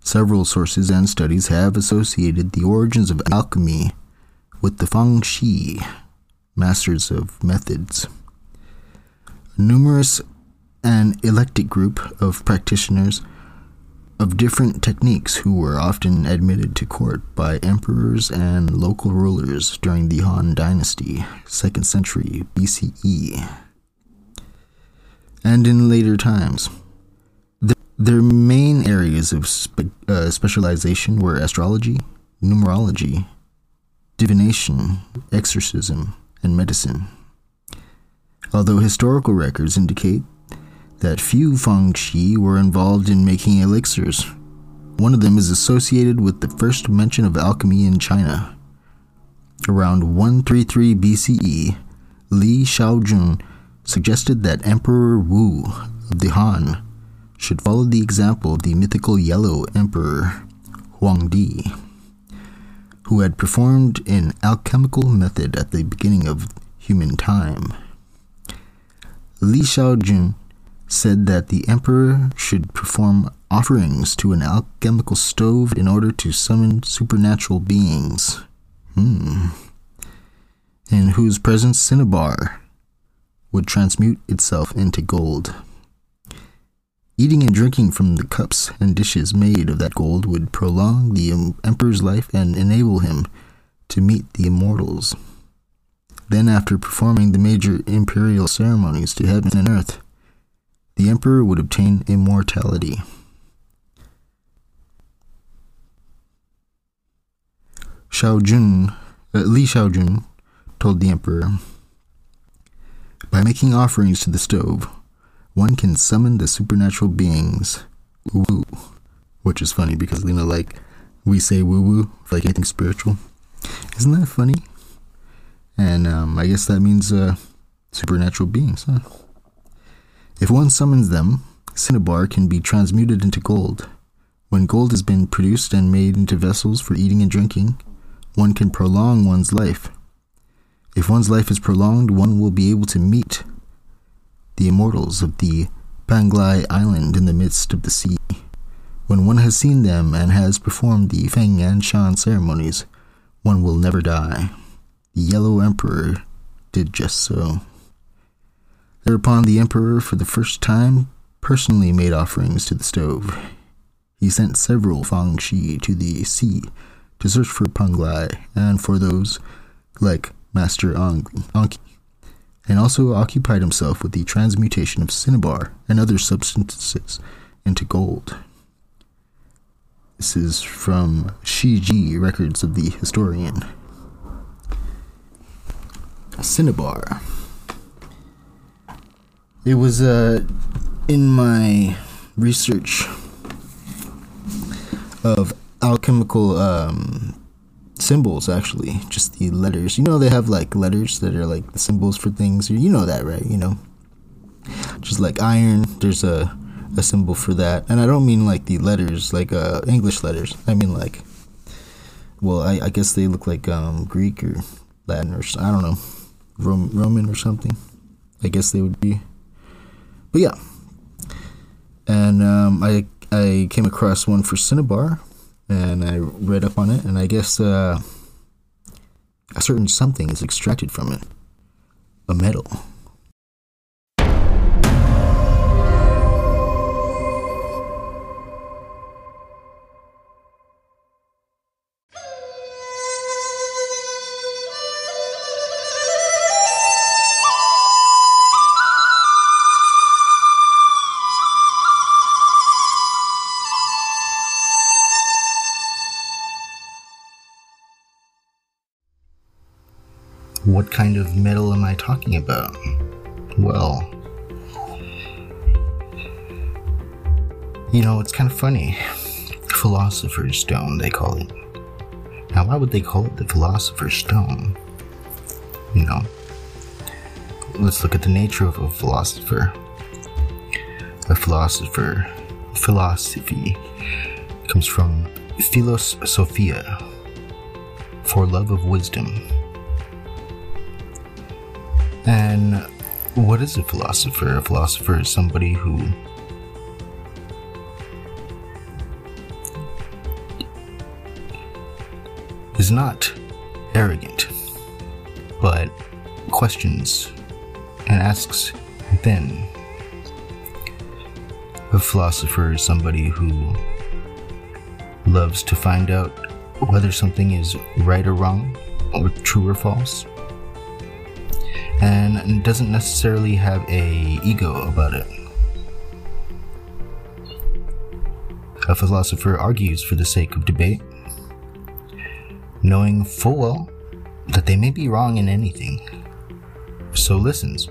Several sources and studies have associated the origins of alchemy with the Feng Shi, masters of methods. Numerous and eclectic group of practitioners of different techniques who were often admitted to court by emperors and local rulers during the Han Dynasty, 2nd century BCE, and in later times. Th- Their main areas of spe- uh, specialization were astrology, numerology, divination, exorcism, and medicine. Although historical records indicate that few Feng Shi were involved in making elixirs. One of them is associated with the first mention of alchemy in China. Around 133 BCE, Li Shaojun suggested that Emperor Wu of the Han should follow the example of the mythical Yellow Emperor Huangdi, who had performed an alchemical method at the beginning of human time. Li Shaojun said that the emperor should perform offerings to an alchemical stove in order to summon supernatural beings. Hmm. In whose presence cinnabar would transmute itself into gold. Eating and drinking from the cups and dishes made of that gold would prolong the emperor's life and enable him to meet the immortals. Then, after performing the major imperial ceremonies to heaven and earth, the emperor would obtain immortality. Shaojun, uh, Li Shaojun told the emperor, By making offerings to the stove, one can summon the supernatural beings. Woo woo. Which is funny because, you know, like, we say woo woo like anything spiritual. Isn't that funny? And um, I guess that means uh, supernatural beings, huh? If one summons them, cinnabar can be transmuted into gold. When gold has been produced and made into vessels for eating and drinking, one can prolong one's life. If one's life is prolonged, one will be able to meet the immortals of the Penglai Island in the midst of the sea. When one has seen them and has performed the Feng and Shan ceremonies, one will never die. The Yellow Emperor did just so. Thereupon the emperor, for the first time, personally made offerings to the stove. He sent several Fang Shi to the sea to search for Penglai and for those like Master Anki, and also occupied himself with the transmutation of cinnabar and other substances into gold. This is from Shiji Records of the Historian. Cinnabar. It was uh, in my research of alchemical um, symbols, actually, just the letters. You know, they have like letters that are like the symbols for things. You know that, right? You know, just like iron, there's a a symbol for that, and I don't mean like the letters, like uh, English letters. I mean like, well, I, I guess they look like um, Greek or Latin or i don't know, Rom- Roman or something. I guess they would be. But yeah, and um, I I came across one for Cinnabar, and I read up on it, and I guess uh, a certain something is extracted from it, a metal. What kind of metal am I talking about? Well, you know, it's kind of funny. Philosopher's Stone, they call it. Now, why would they call it the Philosopher's Stone? you know, let's look at the nature of a philosopher. A philosopher, philosophy comes from philosophia, for love of wisdom. And what is a philosopher? A philosopher is somebody who is not arrogant, but questions and asks then. A philosopher is somebody who loves to find out whether something is right or wrong, or true or false, and doesn't necessarily have a ego about it. A philosopher argues for the sake of debate, knowing full well that they may be wrong in anything, so listens.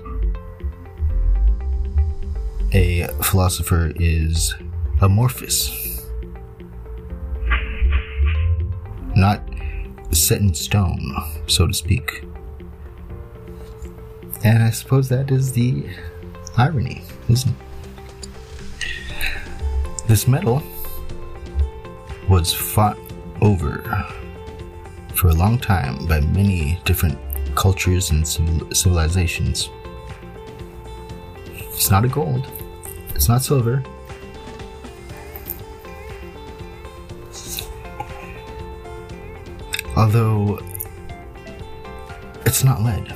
A philosopher is amorphous, not set in stone, so to speak. And I suppose that is the irony, isn't it? This medal was fought over for a long time by many different cultures and civilizations. It's not a gold, it's not silver. Although it's not lead.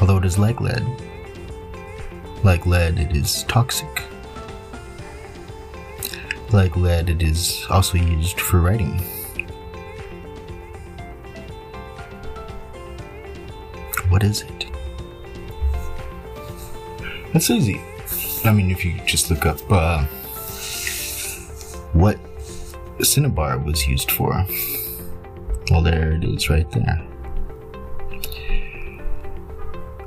Although it is like lead. Like lead, it is toxic. Like lead, it is also used for writing. What is it? It's easy. I mean, if you just look up uh, what cinnabar was used for, well, there it is right there.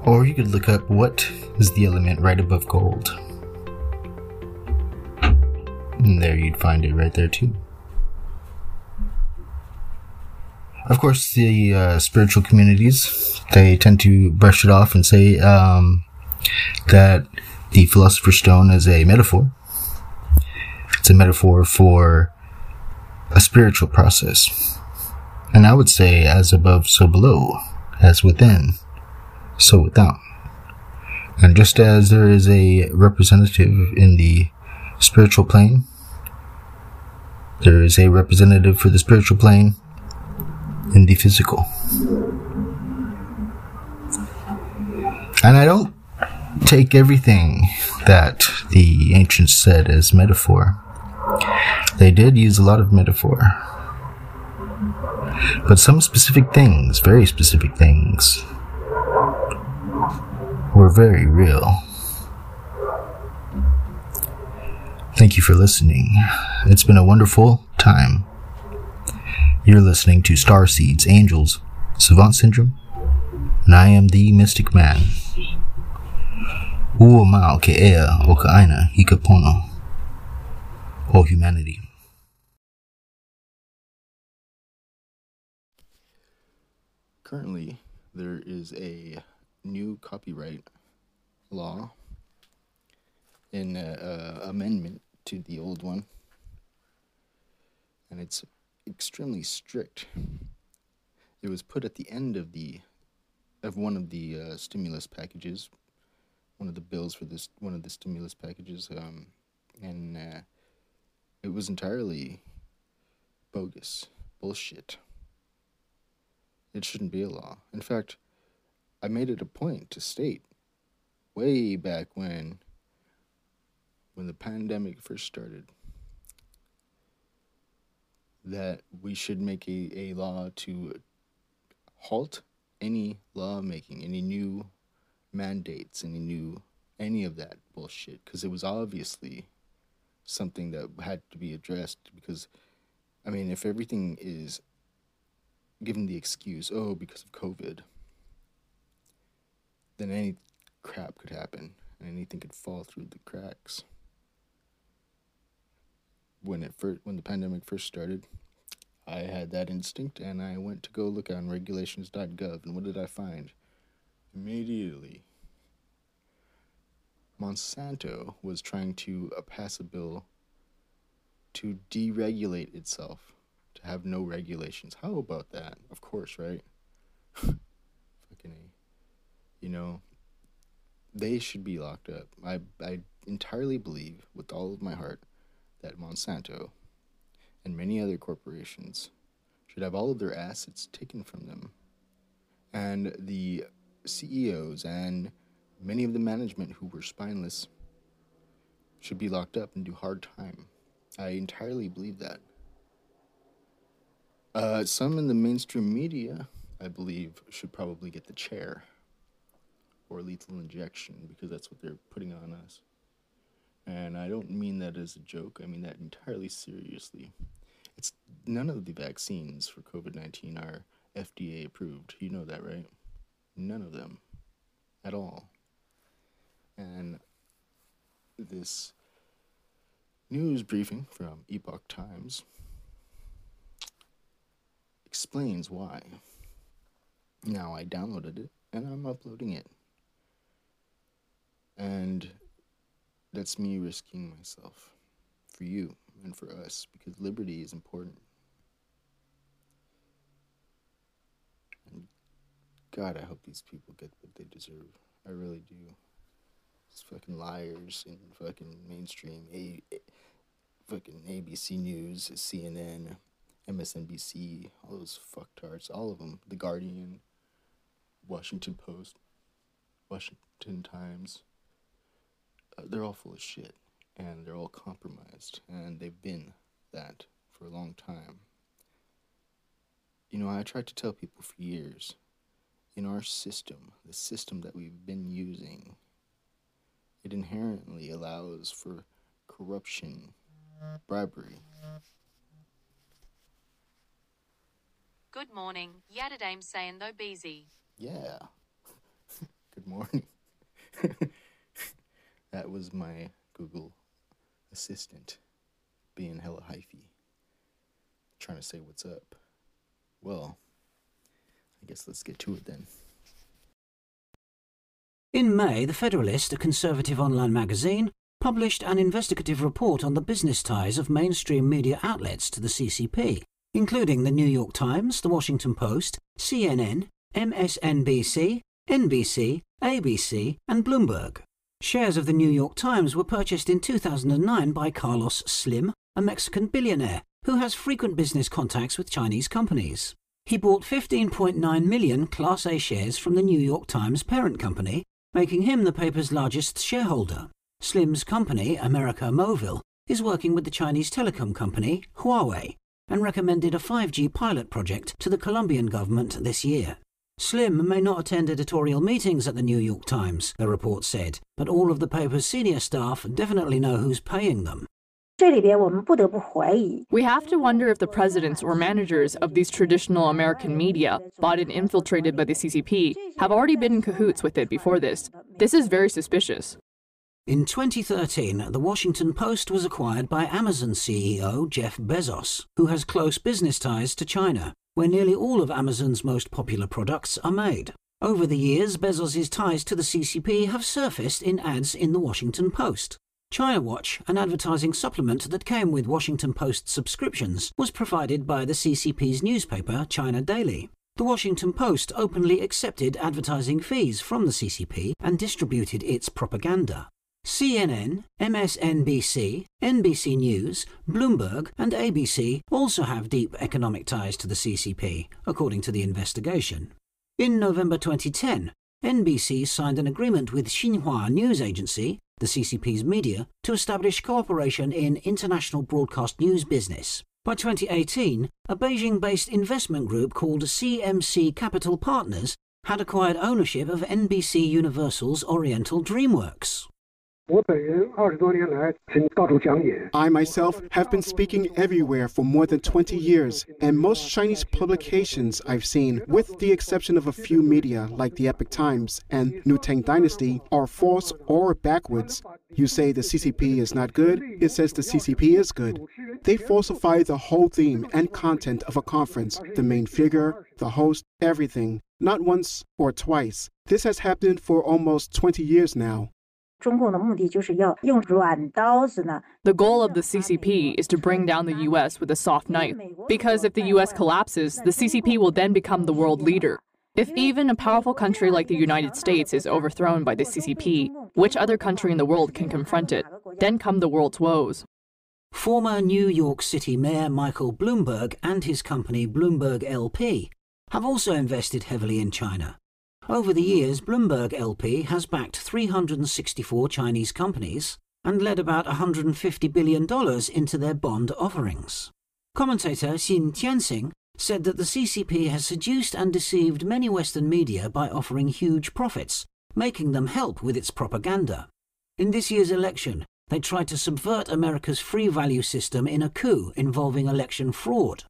Or you could look up what is the element right above gold. And there you'd find it right there too. Of course, the uh, spiritual communities, they tend to brush it off and say um, that the Philosopher's Stone is a metaphor. It's a metaphor for a spiritual process. And I would say, as above, so below, as within, so without. And just as there is a representative in the spiritual plane, there is a representative for the spiritual plane in the physical. And I don't take everything that the ancients said as metaphor. They did use a lot of metaphor. But some specific things, very specific things, were very real. Thank you for listening. It's been a wonderful time. You're listening to Star Seeds, Angels, Savant Syndrome, and I am the Mystic Man. Ua mau ke ea o ka aina i ka pono o humanity. Currently, there is a new copyright law in uh, amendment to the old one, and it's extremely strict. It was put at the end of the of one of the uh, stimulus packages, one of the bills for this one of the stimulus packages, um, and uh, it was entirely bogus bullshit. It shouldn't be a law. In fact, I made it a point to state way back when when the pandemic first started that we should make a, a law to halt any lawmaking, any new mandates, any new any of that bullshit because it was obviously something that had to be addressed because I mean if everything is given the excuse, oh, because of COVID, then any crap could happen and anything could fall through the cracks. When it first, when the pandemic first started, I had that instinct and I went to go look on regulations.gov. And what did I find? Immediately, Monsanto was trying to uh, pass a bill to deregulate itself, to have no regulations. How about that? Of course, right? Fucking A. You know, they should be locked up. I, I entirely believe, with all of my heart, that Monsanto and many other corporations should have all of their assets taken from them. And the CEOs and many of the management who were spineless should be locked up and do hard time. I entirely believe that. Uh, some in the mainstream media, I believe, should probably get the chair or lethal injection because that's what they're putting on us. And I don't mean that as a joke, I mean that entirely seriously. It's none of the vaccines for COVID 19 are FDA approved. You know that, right? None of them at all. And this news briefing from Epoch Times explains why. Now I downloaded it and I'm uploading it. And that's me risking myself for you and for us because liberty is important. And God, I hope these people get what they deserve. I really do. These fucking liars in fucking mainstream, a, fucking ABC News, CNN, MSNBC, all those fucktards, all of them. The Guardian, Washington Post, Washington Times. They're all full of shit, and they're all compromised, and they've been that for a long time. You know, I tried to tell people for years in our system, the system that we've been using, it inherently allows for corruption, bribery. Good morning. Yadadame saying though busy. Yeah. Good morning. that was my Google assistant being hella hyphy, trying to say what's up. Well, I guess let's get to it then. In May, The Federalist, a conservative online magazine, published an investigative report on the business ties of mainstream media outlets to the CCP, including the New York Times, the Washington Post, CNN, MSNBC, NBC, ABC, and Bloomberg. Shares of the New York Times were purchased in 2009 by Carlos Slim, a Mexican billionaire who has frequent business contacts with Chinese companies. He bought 15.9 million Class A shares from the New York Times parent company, making him the paper's largest shareholder. Slim's company, America Movil, is working with the Chinese telecom company Huawei and recommended a 5G pilot project to the Colombian government this year. Slim may not attend editorial meetings at the New York Times, the report said, but all of the paper's senior staff definitely know who's paying them. We have to wonder if the presidents or managers of these traditional American media, bought and infiltrated by the CCP, have already been in cahoots with it before this. This is very suspicious. In 2013, The Washington Post was acquired by Amazon CEO Jeff Bezos, who has close business ties to China where nearly all of Amazon's most popular products are made. Over the years, Bezos' ties to the CCP have surfaced in ads in the Washington Post. China Watch, an advertising supplement that came with Washington Post subscriptions, was provided by the CCP's newspaper, China Daily. The Washington Post openly accepted advertising fees from the CCP and distributed its propaganda. CNN, MSNBC, NBC News, Bloomberg, and ABC also have deep economic ties to the CCP, according to the investigation. In November 2010, NBC signed an agreement with Xinhua News Agency, the CCP's media, to establish cooperation in international broadcast news business. By 2018, a Beijing based investment group called CMC Capital Partners had acquired ownership of NBC Universal's Oriental DreamWorks. I myself have been speaking everywhere for more than 20 years, and most Chinese publications I've seen, with the exception of a few media like the Epoch Times and New Tang Dynasty, are false or backwards. You say the CCP is not good, it says the CCP is good. They falsify the whole theme and content of a conference, the main figure, the host, everything, not once or twice. This has happened for almost 20 years now. 中共的目的就是要用软刀子呢。 The goal of the CCP is to bring down the US with a soft knife, because if the US collapses, the CCP will then become the world leader. If even a powerful country like the United States is overthrown by the CCP, which other country in the world can confront it? Then come the world's woes. Former New York City Mayor Michael Bloomberg and his company Bloomberg LP have also invested heavily in China. Over the years, Bloomberg LP has backed 364 Chinese companies and led about $150 billion into their bond offerings. Commentator Xin Tianxing said that the CCP has seduced and deceived many Western media by offering huge profits, making them help with its propaganda. In this year's election, they tried to subvert America's free value system in a coup involving election fraud.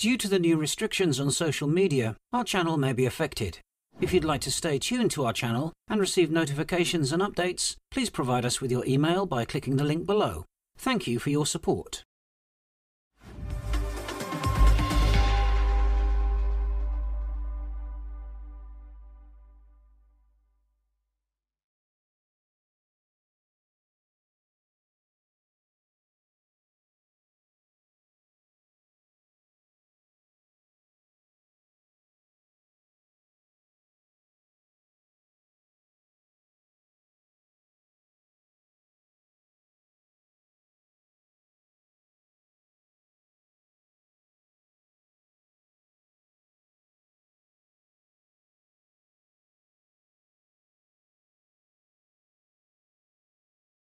Due to the new restrictions on social media, our channel may be affected. If you'd like to stay tuned to our channel and receive notifications and updates, please provide us with your email by clicking the link below. Thank you for your support.